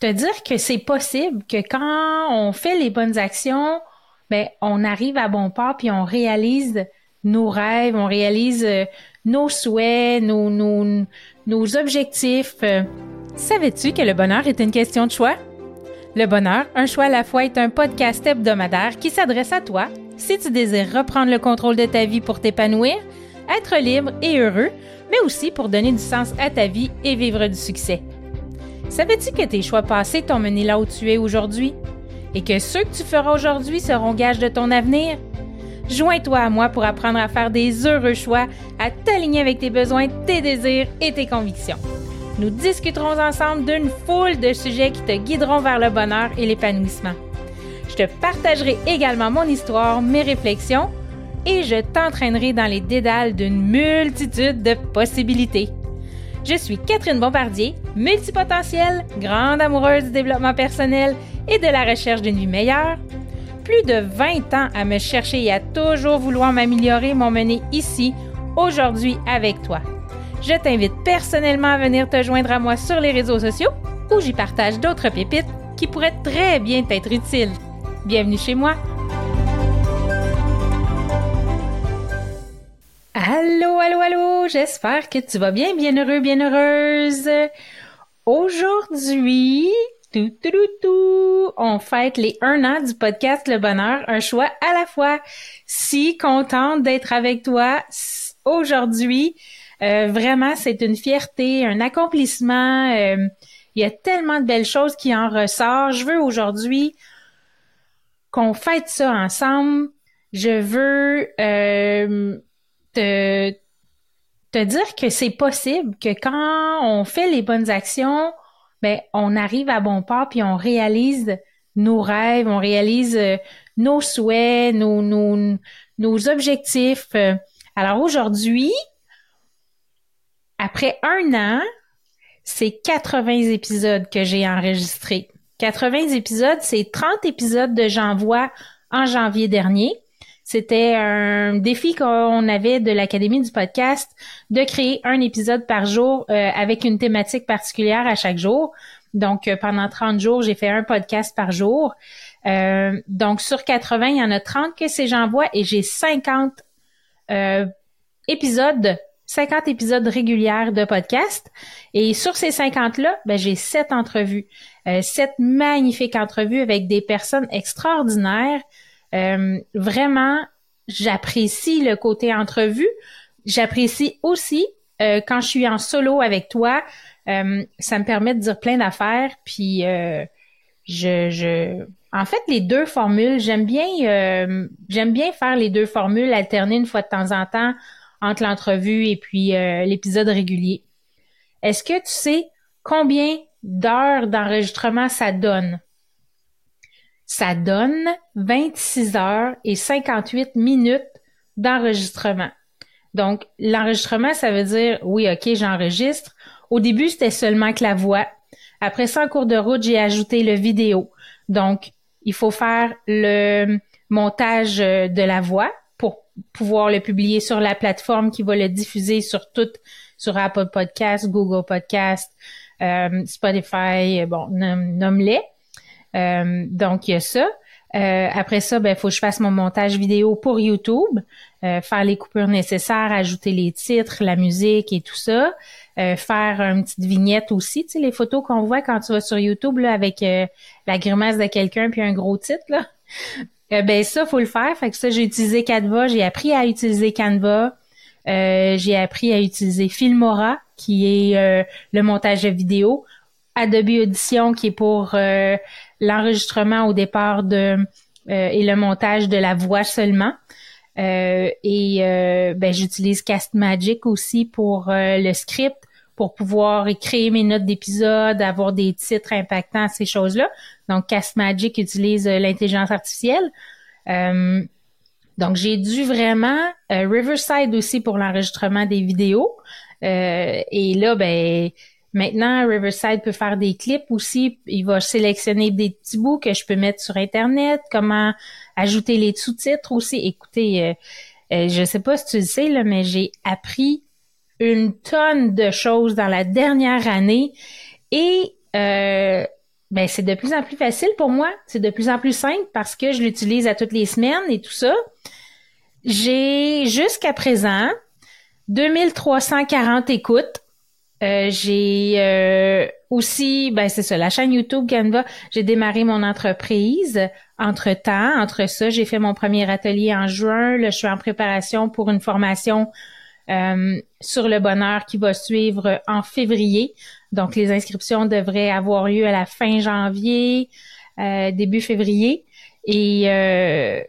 te dire que c'est possible que quand on fait les bonnes actions, ben on arrive à bon port puis on réalise nos rêves, on réalise euh, nos souhaits, nos, nos, nos objectifs. Savais-tu que le bonheur est une question de choix? Le bonheur, un choix à la fois, est un podcast hebdomadaire qui s'adresse à toi si tu désires reprendre le contrôle de ta vie pour t'épanouir, être libre et heureux, mais aussi pour donner du sens à ta vie et vivre du succès. Savais-tu que tes choix passés t'ont mené là où tu es aujourd'hui? Et que ceux que tu feras aujourd'hui seront gages de ton avenir? Joins-toi à moi pour apprendre à faire des heureux choix, à t'aligner avec tes besoins, tes désirs et tes convictions. Nous discuterons ensemble d'une foule de sujets qui te guideront vers le bonheur et l'épanouissement. Je te partagerai également mon histoire, mes réflexions et je t'entraînerai dans les dédales d'une multitude de possibilités. Je suis Catherine Bombardier, multipotentielle, grande amoureuse du développement personnel et de la recherche d'une vie meilleure plus de 20 ans à me chercher et à toujours vouloir m'améliorer m'ont mené ici, aujourd'hui avec toi. Je t'invite personnellement à venir te joindre à moi sur les réseaux sociaux où j'y partage d'autres pépites qui pourraient très bien t'être utiles. Bienvenue chez moi. Allô, allô, allô, j'espère que tu vas bien, bien heureux, bien heureuse. Aujourd'hui, tout, tout, tout, On fête les un an du podcast Le Bonheur, un choix à la fois. Si contente d'être avec toi aujourd'hui. Euh, vraiment, c'est une fierté, un accomplissement. Euh, il y a tellement de belles choses qui en ressortent. Je veux aujourd'hui qu'on fête ça ensemble. Je veux euh, te, te dire que c'est possible que quand on fait les bonnes actions, ben on arrive à bon port puis on réalise nos rêves, on réalise euh, nos souhaits, nos, nos, nos objectifs. Alors aujourd'hui, après un an, c'est 80 épisodes que j'ai enregistrés. 80 épisodes, c'est 30 épisodes de J'envoie en janvier dernier. C'était un défi qu'on avait de l'Académie du podcast de créer un épisode par jour euh, avec une thématique particulière à chaque jour. Donc, euh, pendant 30 jours, j'ai fait un podcast par jour. Euh, donc, sur 80, il y en a 30 que c'est j'envoie et j'ai 50 épisodes 50 épisodes réguliers de podcast. Et sur ces 50-là, ben, j'ai sept entrevues. Euh, sept magnifiques entrevues avec des personnes extraordinaires euh, vraiment, j'apprécie le côté entrevue. J'apprécie aussi euh, quand je suis en solo avec toi. Euh, ça me permet de dire plein d'affaires. Puis je, je, en fait, les deux formules, j'aime bien, j'aime bien faire les deux formules, alterner une fois de temps en temps entre l'entrevue et puis l'épisode régulier. Est-ce que tu sais combien d'heures d'enregistrement ça donne? Ça donne 26 heures et 58 minutes d'enregistrement. Donc, l'enregistrement, ça veut dire, oui, OK, j'enregistre. Au début, c'était seulement que la voix. Après ça, en cours de route, j'ai ajouté le vidéo. Donc, il faut faire le montage euh, de la voix pour pouvoir le publier sur la plateforme qui va le diffuser sur toutes, sur Apple Podcast, Google Podcast, euh, Spotify, bon, nomme-les. Euh, donc, il y a ça. Euh, après ça, ben, faut que je fasse mon montage vidéo pour YouTube, euh, faire les coupures nécessaires, ajouter les titres, la musique et tout ça, faire une petite vignette aussi, tu sais, les photos qu'on voit quand tu vas sur YouTube là, avec la grimace de quelqu'un puis un gros titre là. ben ça, faut le faire. Fait que ça, j'ai utilisé Canva, j'ai appris à utiliser Canva. j'ai appris à utiliser Filmora, qui est le montage de vidéo. Adobe Audition, qui est pour l'enregistrement au départ de euh, et le montage de la voix seulement. Euh, et euh, ben, j'utilise Cast Magic aussi pour le script, pour pouvoir créer mes notes d'épisode, avoir des titres impactants, ces choses-là. Donc, Cast Magic utilise l'intelligence artificielle. donc, j'ai dû vraiment Riverside aussi pour l'enregistrement des vidéos. et là, ben Maintenant, Riverside peut faire des clips aussi. Il va sélectionner des petits bouts que je peux mettre sur Internet, comment ajouter les sous-titres aussi. Écoutez, euh, euh, je sais pas si tu le sais, là, mais j'ai appris une tonne de choses dans la dernière année et euh, ben c'est de plus en plus facile pour moi. C'est de plus en plus simple parce que je l'utilise à toutes les semaines et tout ça. J'ai jusqu'à présent 2340 écoutes. Euh, j'ai euh, aussi, ben c'est ça, la chaîne YouTube Canva. J'ai démarré mon entreprise. Entre temps, entre ça, j'ai fait mon premier atelier en juin. Là, je suis en préparation pour une formation euh, sur le bonheur qui va suivre en février. Donc, les inscriptions devraient avoir lieu à la fin janvier, euh, début février. Et euh,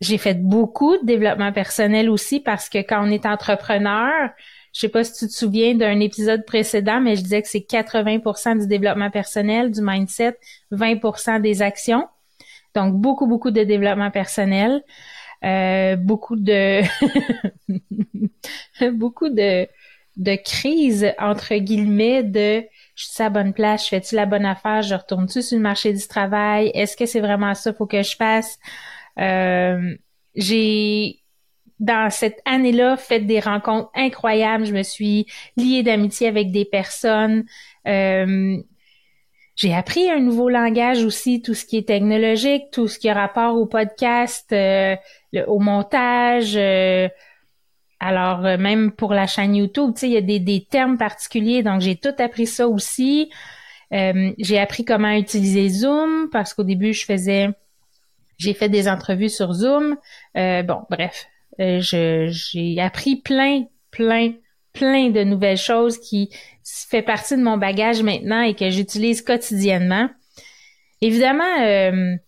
j'ai fait beaucoup de développement personnel aussi parce que quand on est entrepreneur, je sais pas si tu te souviens d'un épisode précédent, mais je disais que c'est 80% du développement personnel, du mindset, 20% des actions. Donc, beaucoup, beaucoup de développement personnel. Euh, beaucoup de beaucoup de de crise entre guillemets de je suis à la bonne place, je fais-tu la bonne affaire, je retourne-tu sur le marché du travail, est-ce que c'est vraiment ça faut que je fasse euh, j'ai dans cette année-là fait des rencontres incroyables, je me suis liée d'amitié avec des personnes euh, j'ai appris un nouveau langage aussi, tout ce qui est technologique, tout ce qui a rapport au podcast, euh, au montage, euh, alors, euh, même pour la chaîne YouTube, tu sais, il y a des, des termes particuliers, donc j'ai tout appris ça aussi. Euh, j'ai appris comment utiliser Zoom parce qu'au début, je faisais, j'ai fait des entrevues sur Zoom. Euh, bon, bref, je, j'ai appris plein, plein, plein de nouvelles choses qui fait partie de mon bagage maintenant et que j'utilise quotidiennement. Évidemment,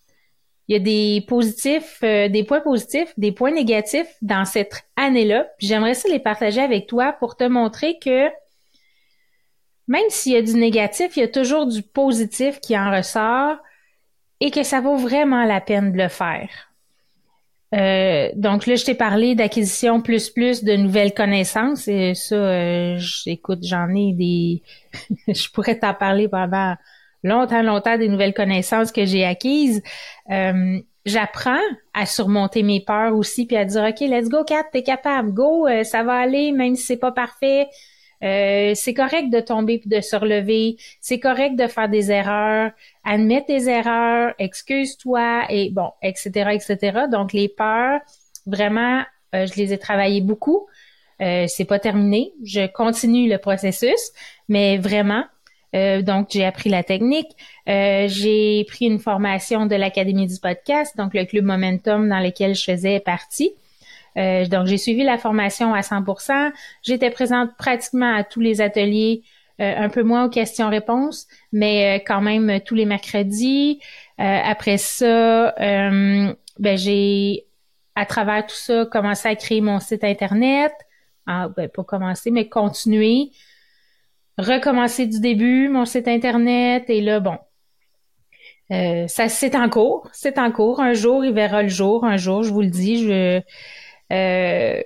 il y a des positifs, euh, des points positifs, des points négatifs dans cette année-là. J'aimerais ça les partager avec toi pour te montrer que même s'il y a du négatif, il y a toujours du positif qui en ressort et que ça vaut vraiment la peine de le faire. Euh, donc là, je t'ai parlé d'acquisition plus plus de nouvelles connaissances et ça, euh, écoute, j'en ai des, je pourrais t'en parler pendant longtemps, longtemps des nouvelles connaissances que j'ai acquises. Euh, j'apprends à surmonter mes peurs aussi, puis à dire OK, let's go, Kat, t'es capable, go, euh, ça va aller, même si c'est pas parfait. Euh, c'est correct de tomber puis de se relever. C'est correct de faire des erreurs. Admets tes erreurs, excuse-toi et bon, etc., etc. Donc les peurs, vraiment, je les ai travaillées beaucoup. c'est pas terminé. Je continue le processus, mais vraiment, euh, donc, j'ai appris la technique. Euh, j'ai pris une formation de l'Académie du podcast, donc le club Momentum dans lequel je faisais partie. Euh, donc, j'ai suivi la formation à 100%. J'étais présente pratiquement à tous les ateliers, un peu moins aux questions-réponses, mais quand même tous les mercredis. après ça, ben, j'ai, à travers tout ça, commencé à créer mon site Internet. Ah, ben, pas commencer, mais continuer recommencer du début mon site internet et là bon euh, ça c'est en cours c'est en cours un jour il verra le jour un jour je vous le dis je euh,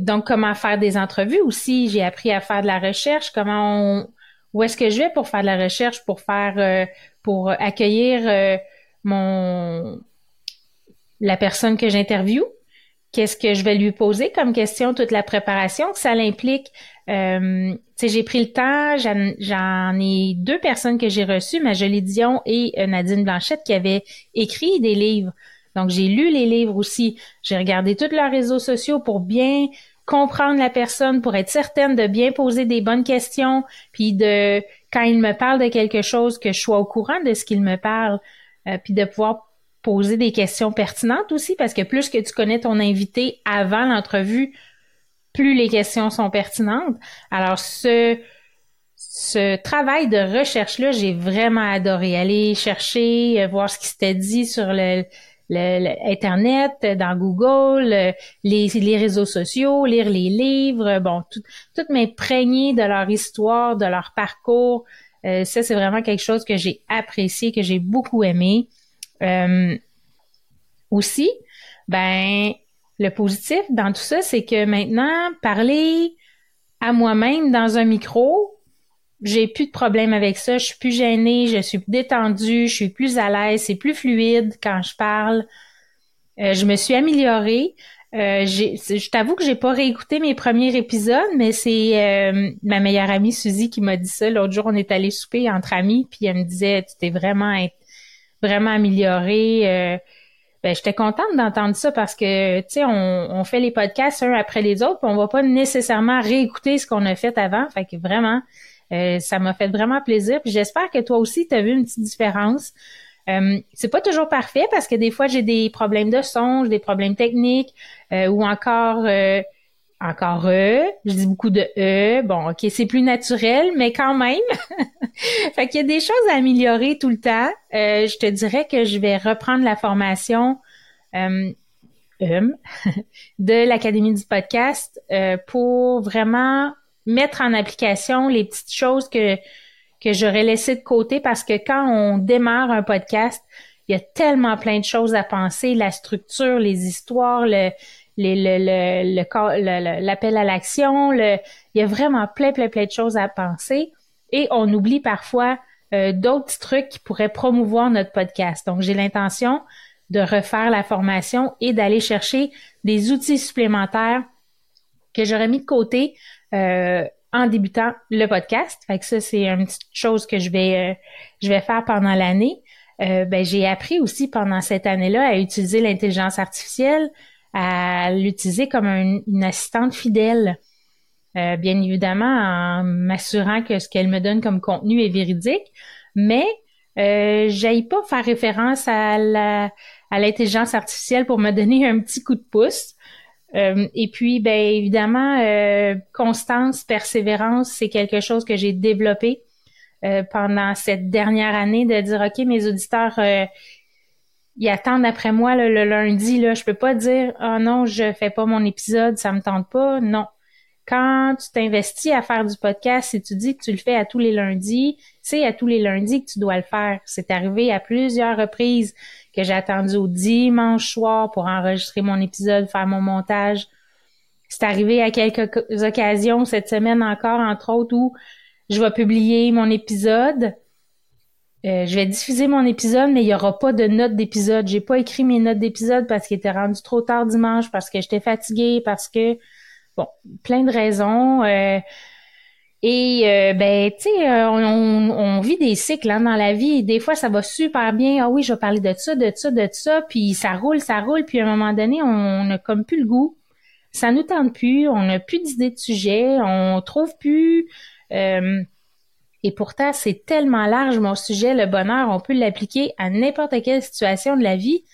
donc comment faire des entrevues aussi? J'ai appris à faire de la recherche comment où est-ce que je vais pour faire de la recherche pour faire euh, pour accueillir mon la personne que j'interviewe qu'est-ce que je vais lui poser comme question, toute la préparation que ça l'implique. Euh, j'ai pris le temps, j'en ai deux personnes que j'ai reçues, Majolie Dion et euh, Nadine Blanchette, qui avaient écrit des livres. Donc, j'ai lu les livres aussi. J'ai regardé tous leurs réseaux sociaux pour bien comprendre la personne, pour être certaine de bien poser des bonnes questions, puis de, quand il me parle de quelque chose, que je sois au courant de ce qu'il me parle, euh, puis de pouvoir poser des questions pertinentes aussi, parce que plus que tu connais ton invité avant l'entrevue, plus les questions sont pertinentes. Alors, ce, ce travail de recherche-là, j'ai vraiment adoré. Aller chercher, euh, voir ce qui s'était dit sur le, le, Internet, dans Google, euh, les, les réseaux sociaux, lire les livres, bon, tout, tout m'imprégner de leur histoire, de leur parcours. Euh, ça, c'est vraiment quelque chose que j'ai apprécié, que j'ai beaucoup aimé. Euh, aussi, ben, le positif dans tout ça, c'est que maintenant, parler à moi-même dans un micro, j'ai plus de problème avec ça. Je suis plus gênée, je suis détendue, je suis plus à l'aise, c'est plus fluide quand je parle. Euh, je me suis améliorée. Euh, je t'avoue que j'ai pas réécouté mes premiers épisodes, mais c'est euh, ma meilleure amie Suzy qui m'a dit ça. L'autre jour, on est allé souper entre amis, puis elle me disait tu t'es vraiment vraiment améliorée. Euh, ben, j'étais contente d'entendre ça parce que tu sais, on, on, fait les podcasts un après les autres, puis on va pas nécessairement réécouter ce qu'on a fait avant. Fait que vraiment, euh, ça m'a fait vraiment plaisir. Puis j'espère que toi aussi, tu as vu une petite différence. Euh, c'est pas toujours parfait parce que des fois j'ai des problèmes de son, des problèmes techniques euh, ou encore euh, encore e, je dis beaucoup de e. Bon, ok, c'est plus naturel, mais quand même. fait qu'il y a des choses à améliorer tout le temps. Euh, je te dirais que je vais reprendre la formation hum, de l'Académie du podcast pour vraiment mettre en application les petites choses que que j'aurais laissées de côté parce que quand on démarre un podcast, il y a tellement plein de choses à penser, la structure, les histoires, le le, l'appel à l'action, le, il y a vraiment plein, plein, plein de choses à penser et on oublie parfois euh, d'autres trucs qui pourraient promouvoir notre podcast. Donc, j'ai l'intention de refaire la formation et d'aller chercher des outils supplémentaires que j'aurais mis de côté euh, en débutant le podcast. Fait que ça, c'est une petite chose que je vais, euh, je vais faire pendant l'année. Euh, ben, j'ai appris aussi pendant cette année-là à utiliser l'intelligence artificielle, à l'utiliser comme une assistante fidèle. Euh, bien évidemment, en m'assurant que ce qu'elle me donne comme contenu est véridique, mais euh, j'aille pas faire référence à la à l'intelligence artificielle pour me donner un petit coup de pouce. Euh, et puis, ben évidemment, euh, constance, persévérance, c'est quelque chose que j'ai développé euh, pendant cette dernière année de dire, OK, mes auditeurs, ils attendent après moi le lundi. Là, je peux pas dire, oh non, je fais pas mon épisode, ça me tente pas. Non. Quand tu t'investis à faire du podcast et tu dis que tu le fais à tous les lundis, c'est à tous les lundis que tu dois le faire. C'est arrivé à plusieurs reprises que j'ai attendu au dimanche soir pour enregistrer mon épisode, faire mon montage. C'est arrivé à quelques occasions cette semaine encore, entre autres, où je vais publier mon épisode. Euh, je vais diffuser mon épisode, mais il n'y aura pas de notes d'épisode. J'ai pas écrit mes notes d'épisode parce qu'il était rendu trop tard dimanche, parce que j'étais fatiguée, parce que bon, plein de raisons. Euh, et euh, ben, tu sais, euh, on, on, vit des cycles hein, dans la vie. Des fois, ça va super bien. Ah oui, je vais parler de ça, de ça, de ça. Puis ça roule, ça roule. Puis à un moment donné, on n'a comme plus le goût. Ça nous tente plus. On n'a plus d'idées de sujet. On trouve plus. Euh, et pourtant, c'est tellement large mon sujet, le bonheur. On peut l'appliquer à n'importe quelle situation de la vie.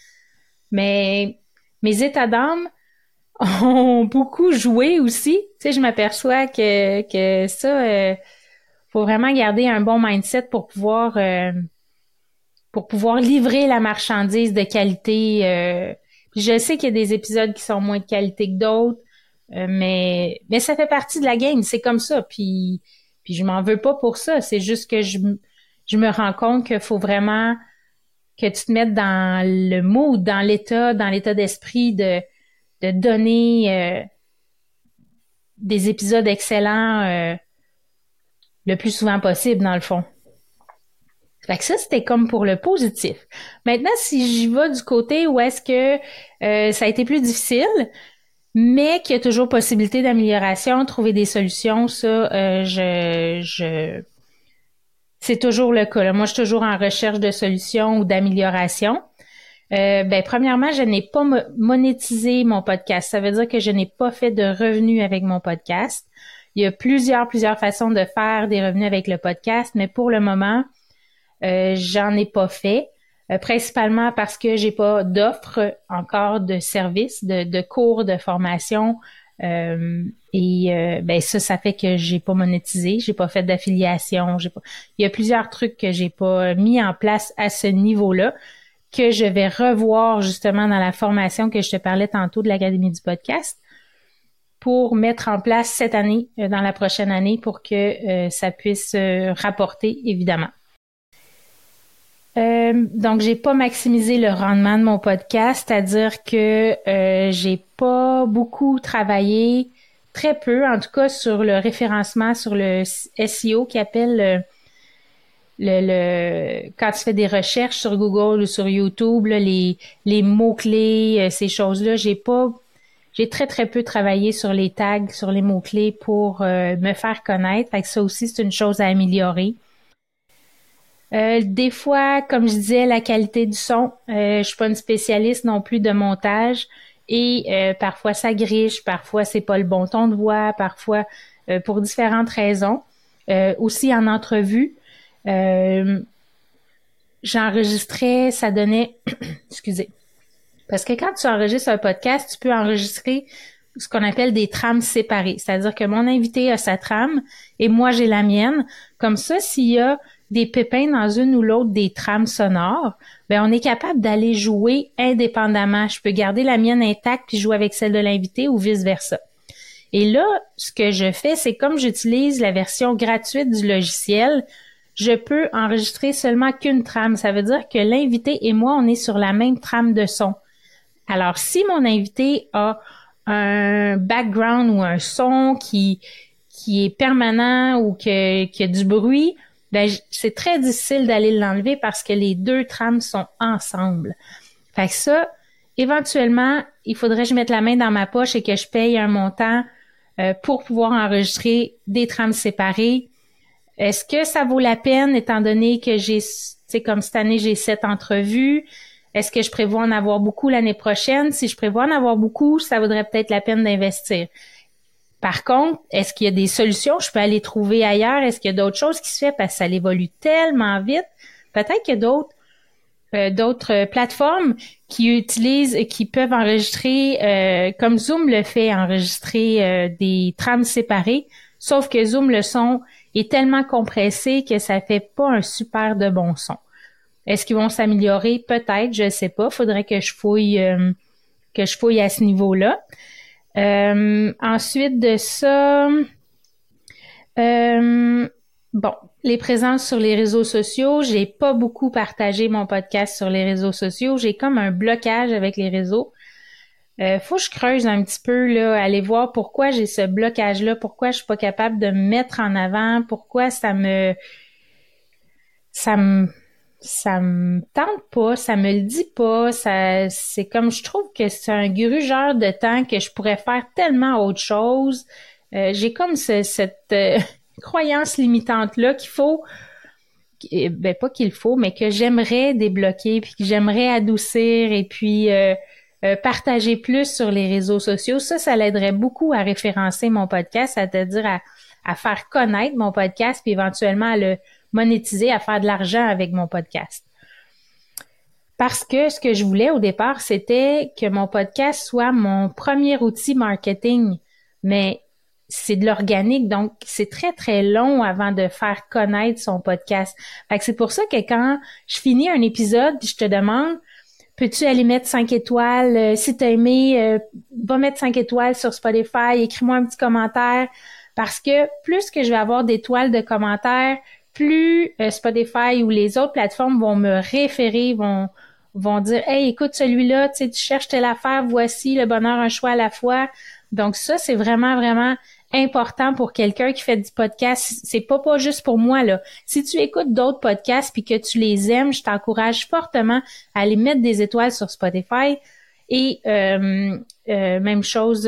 Mais mes états d'âme, ont beaucoup joué aussi. Tu sais, je m'aperçois que, que ça, euh, faut vraiment garder un bon mindset pour pouvoir euh, pour pouvoir livrer la marchandise de qualité. Euh. je sais qu'il y a des épisodes qui sont moins de qualité que d'autres, euh, mais mais ça fait partie de la game. C'est comme ça. Puis puis je m'en veux pas pour ça. C'est juste que je je me rends compte qu'il faut vraiment que tu te mettes dans le mood, dans l'état, dans l'état d'esprit de de donner euh, des épisodes excellents euh, le plus souvent possible, dans le fond. Fait que ça, c'était comme pour le positif. Maintenant, si j'y vais du côté où est-ce que euh, ça a été plus difficile, mais qu'il y a toujours possibilité d'amélioration, trouver des solutions, ça, je, je c'est toujours le cas. Moi, je suis toujours en recherche de solutions ou d'amélioration. Euh, ben, premièrement, je n'ai pas monétisé mon podcast. Ça veut dire que je n'ai pas fait de revenus avec mon podcast. Il y a plusieurs, plusieurs façons de faire des revenus avec le podcast, mais pour le moment, euh, j'en ai pas fait. Euh, principalement parce que j'ai pas d'offres encore de services, de, cours, de formation. Euh, et ben ça, ça fait que j'ai pas monétisé, j'ai pas fait d'affiliation, j'ai pas. Il y a plusieurs trucs que j'ai pas mis en place à ce niveau-là que je vais revoir justement dans la formation que je te parlais tantôt de l'Académie du podcast pour mettre en place cette année, euh, dans la prochaine année, pour que euh, ça puisse euh, rapporter, évidemment. donc, j'ai pas maximisé le rendement de mon podcast, c'est-à-dire que j'ai pas beaucoup travaillé, très peu, en tout cas, sur le référencement, sur le SEO qui appelle le, le, quand tu fais des recherches sur Google ou sur YouTube, les, les mots-clés, euh, ces choses-là, j'ai pas j'ai très très peu travaillé sur les tags, sur les mots clés pour euh, me faire connaître. Fait que ça aussi c'est une chose à améliorer. Euh, des fois, comme je disais, la qualité du son, euh, je suis pas une spécialiste non plus de montage et parfois ça griche, parfois c'est pas le bon ton de voix, parfois pour différentes raisons. aussi en entrevue, j'enregistrais, ça donnait, excusez, parce que quand tu enregistres un podcast, tu peux enregistrer ce qu'on appelle des trames séparées, c'est-à-dire que mon invité a sa trame et moi j'ai la mienne. Comme ça, s'il y a des pépins dans une ou l'autre des trames sonores, ben on est capable d'aller jouer indépendamment. Je peux garder la mienne intacte puis jouer avec celle de l'invité ou vice-versa. Et là, ce que je fais, c'est comme j'utilise la version gratuite du logiciel, je peux enregistrer seulement qu'une trame. Ça veut dire que l'invité et moi, on est sur la même trame de son. Alors, si mon invité a un background ou un son qui, qui est permanent ou que, qui a du bruit, ben c'est très difficile d'aller l'enlever parce que les deux trames sont ensemble. Fait que ça, éventuellement, il faudrait que je mette la main dans ma poche et que je paye un montant euh, pour pouvoir enregistrer des trames séparées. Est-ce que ça vaut la peine étant donné que j'ai, tu comme cette année, j'ai sept entrevues? Est-ce que je prévois en avoir beaucoup l'année prochaine? Si je prévois en avoir beaucoup, ça vaudrait peut-être la peine d'investir. Par contre, est-ce qu'il y a des solutions? Je peux aller trouver ailleurs. Est-ce qu'il y a d'autres choses qui se font? Parce que ça évolue tellement vite? Peut-être qu'il y a d'autres euh, d'autres plateformes qui utilisent, qui peuvent enregistrer, euh, comme Zoom le fait, enregistrer euh, des trames séparées. Sauf que Zoom, le son est tellement compressé que ça fait pas un super de bon son. Est-ce qu'ils vont s'améliorer? Peut-être, je sais pas. Faudrait que je fouille, que je fouille à ce niveau-là. Euh, ensuite de ça, euh, bon, les présences sur les réseaux sociaux. J'ai pas beaucoup partagé mon podcast sur les réseaux sociaux. J'ai comme un blocage avec les réseaux. Euh, faut que je creuse un petit peu là, aller voir pourquoi j'ai ce blocage-là, pourquoi je suis pas capable de me mettre en avant, pourquoi ça me ça me ça me tente pas, ça me le dit pas, ça c'est comme je trouve que c'est un grugeur de temps que je pourrais faire tellement autre chose. Euh, j'ai comme cette euh, croyance limitante là qu'il faut ben pas qu'il faut, mais que j'aimerais débloquer puis que j'aimerais adoucir et puis euh, partager plus sur les réseaux sociaux. Ça, ça l'aiderait beaucoup à référencer mon podcast, c'est-à-dire à, à faire connaître mon podcast puis éventuellement à le monétiser, à faire de l'argent avec mon podcast. Parce que ce que je voulais au départ, c'était que mon podcast soit mon premier outil marketing. Mais c'est de l'organique, donc c'est très, très long avant de faire connaître son podcast. Fait que c'est pour ça que quand je finis un épisode, je te demande, peux-tu aller mettre 5 étoiles? Euh, si t'as aimé, euh, va mettre 5 étoiles sur Spotify, écris-moi un petit commentaire. Parce que plus que je vais avoir d'étoiles de commentaires, plus euh, Spotify ou les autres plateformes vont me référer, vont vont dire Hey, écoute celui-là, tu cherches telle affaire, voici le bonheur un choix à la fois. Donc ça, c'est vraiment, vraiment important pour quelqu'un qui fait du podcast. C'est pas pas juste pour moi, là. Si tu écoutes d'autres podcasts puis que tu les aimes, je t'encourage fortement à aller mettre des étoiles sur Spotify. Et euh, euh, même chose,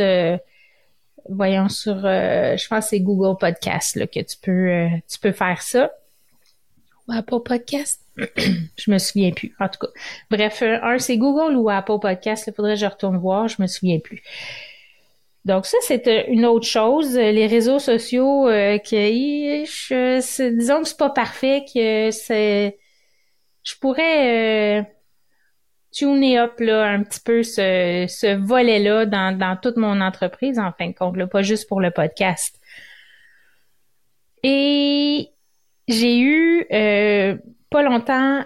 voyons sur, euh, je pense que c'est Google Podcast là, que tu peux, euh, tu peux faire ça. Ou Apple Podcast. je me souviens plus. En tout cas, bref, euh, un c'est Google ou Apple Podcast. Il faudrait que je retourne voir. Je me souviens plus. Donc ça, c'est une autre chose. Les réseaux sociaux, euh, que je, disons que c'est pas parfait, que c'est, je pourrais tuner up là, un petit peu ce, ce volet-là dans, dans toute mon entreprise, en fin de compte, là, pas juste pour le podcast. Et j'ai eu euh, pas longtemps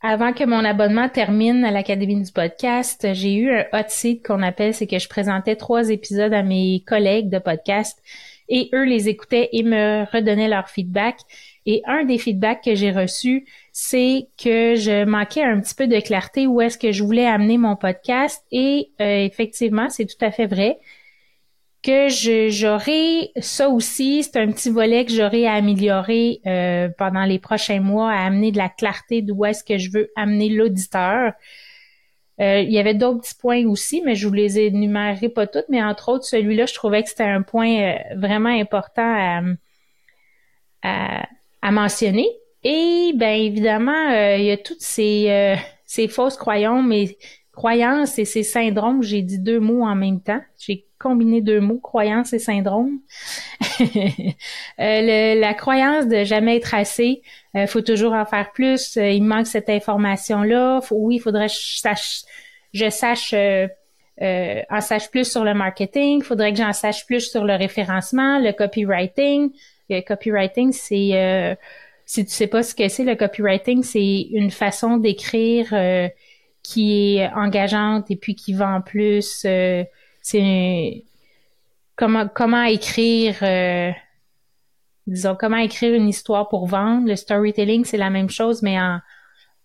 avant que mon abonnement termine à l'Académie du podcast, j'ai eu un hot seat qu'on appelle, c'est que je présentais trois épisodes à mes collègues de podcast et eux les écoutaient et me redonnaient leur feedback. Et un des feedbacks que j'ai reçus, c'est que je manquais un petit peu de clarté où est-ce que je voulais amener mon podcast. Et euh, effectivement, c'est tout à fait vrai que j'aurai ça aussi, c'est un petit volet que j'aurai à améliorer euh, pendant les prochains mois, à amener de la clarté d'où est-ce que je veux amener l'auditeur. Euh, il y avait d'autres petits points aussi, mais je vous les énumérerai pas toutes, mais entre autres, celui-là, je trouvais que c'était un point euh, vraiment important à, à, mentionner. Et bien évidemment, euh, il y a toutes ces, ces fausses croyances, mais croyances et ces syndromes. J'ai dit deux mots en même temps. J'ai combiné deux mots, croyance et syndrome. la croyance de jamais être assez, il faut toujours en faire plus. il manque cette information-là. oui, il faudrait que je sache je sache euh, euh, en sache plus sur le marketing, il faudrait que j'en sache plus sur le référencement, le copywriting. Le copywriting, c'est euh, si tu sais pas ce que c'est, le copywriting, c'est une façon d'écrire euh, qui est engageante et puis qui vend plus. c'est comment comment écrire disons comment écrire une histoire pour vendre. Le storytelling, c'est la même chose, mais en,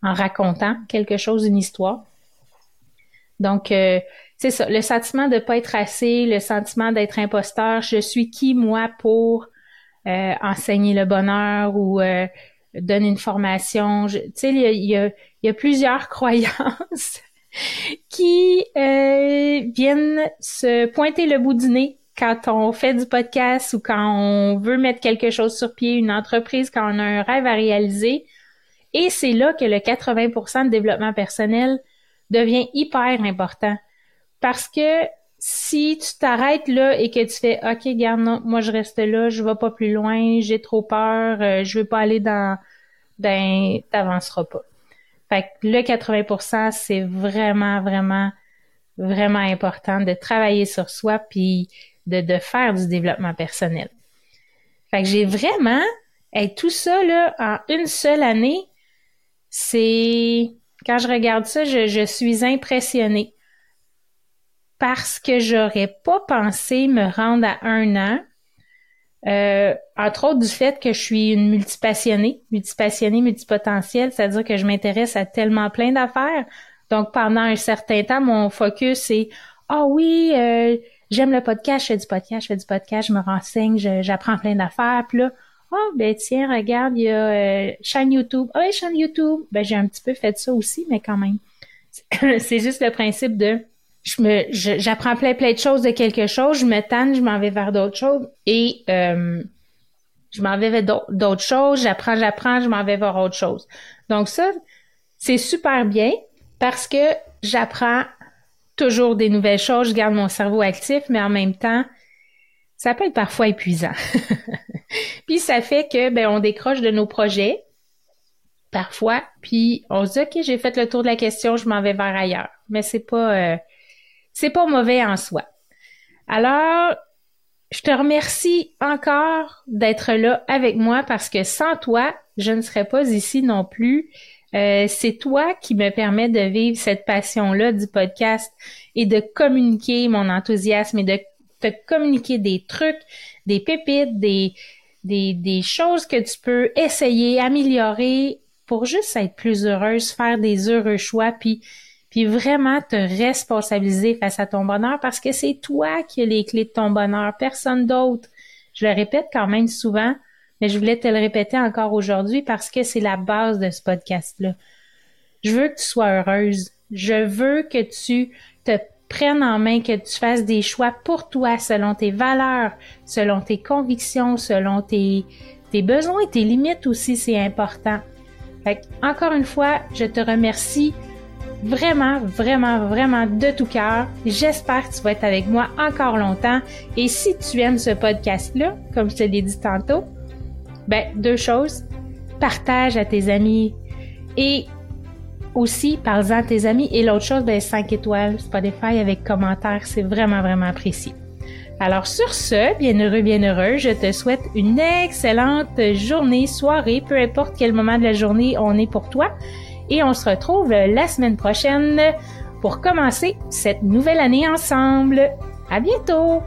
en racontant quelque chose, une histoire. Donc, euh, c'est ça, le sentiment de pas être assez, le sentiment d'être imposteur. Je suis qui, moi, pour euh, enseigner le bonheur ou euh, donner une formation. Tu sais, il y a, y a, plusieurs croyances qui viennent se pointer le bout du nez quand on fait du podcast ou quand on veut mettre quelque chose sur pied, une entreprise, quand on a un rêve à réaliser. Et c'est là que le 80% de développement personnel devient hyper important. Parce que si tu t'arrêtes là et que tu fais OK, garde non, moi je reste là, je vais pas plus loin, j'ai trop peur, euh, je veux pas aller dans ben t'avanceras pas. Fait que le 80%, c'est vraiment vraiment vraiment important de travailler sur soi puis de, de faire du développement personnel. Fait que j'ai vraiment et tout ça là en une seule année, c'est quand je regarde ça, je, suis impressionnée parce que j'aurais pas pensé me rendre à un an. Euh, entre autres du fait que je suis une multipassionnée, multipassionnée, multipotentielle, c'est-à-dire que je m'intéresse à tellement plein d'affaires. Donc pendant un certain temps, mon focus est ah oui, euh, j'aime le podcast, je fais du podcast, je fais du podcast, je me renseigne, j'apprends plein d'affaires. Puis là, oh, ben tiens, regarde, il y a euh, chaîne YouTube. Ah oui, chaîne YouTube. Ben j'ai un petit peu fait ça aussi, mais quand même. C'est juste le principe de je me j'apprends plein plein de choses de quelque chose, je me tanne, je m'en vais vers d'autres choses et euh, je m'en vais vers d'autres choses, j'apprends, j'apprends, je m'en vais vers autre chose. Donc ça, c'est super bien parce que j'apprends toujours des nouvelles choses, je garde mon cerveau actif, mais en même temps, ça peut être parfois épuisant. puis ça fait que ben on décroche de nos projets parfois, puis on se dit ok j'ai fait le tour de la question, je m'en vais vers ailleurs. Mais c'est pas euh, c'est pas mauvais en soi. Alors je te remercie encore d'être là avec moi parce que sans toi, je ne serais pas ici non plus. Euh, c'est toi qui me permet de vivre cette passion-là du podcast et de communiquer mon enthousiasme et de te communiquer des trucs, des pépites, des, des, des choses que tu peux essayer, améliorer pour juste être plus heureuse, faire des heureux choix, puis puis vraiment te responsabiliser face à ton bonheur parce que c'est toi qui as les clés de ton bonheur, personne d'autre. Je le répète quand même souvent, mais je voulais te le répéter encore aujourd'hui parce que c'est la base de ce podcast-là. Je veux que tu sois heureuse. Je veux que tu te prenne en main, que tu fasses des choix pour toi selon tes valeurs, selon tes convictions, selon tes, tes besoins et tes limites aussi, c'est important. Fait encore une fois, je te remercie vraiment, vraiment, vraiment de tout cœur. J'espère que tu vas être avec moi encore longtemps. Et si tu aimes ce podcast-là, comme je te l'ai dit tantôt, ben, deux choses. Partage à tes amis et aussi, parle-en à tes amis. Et l'autre chose, ben, 5 étoiles, Spotify avec commentaires, c'est vraiment, vraiment apprécié. Alors sur ce, bien heureux, bien heureux, je te souhaite une excellente journée, soirée, peu importe quel moment de la journée on est pour toi. Et on se retrouve la semaine prochaine pour commencer cette nouvelle année ensemble. À bientôt!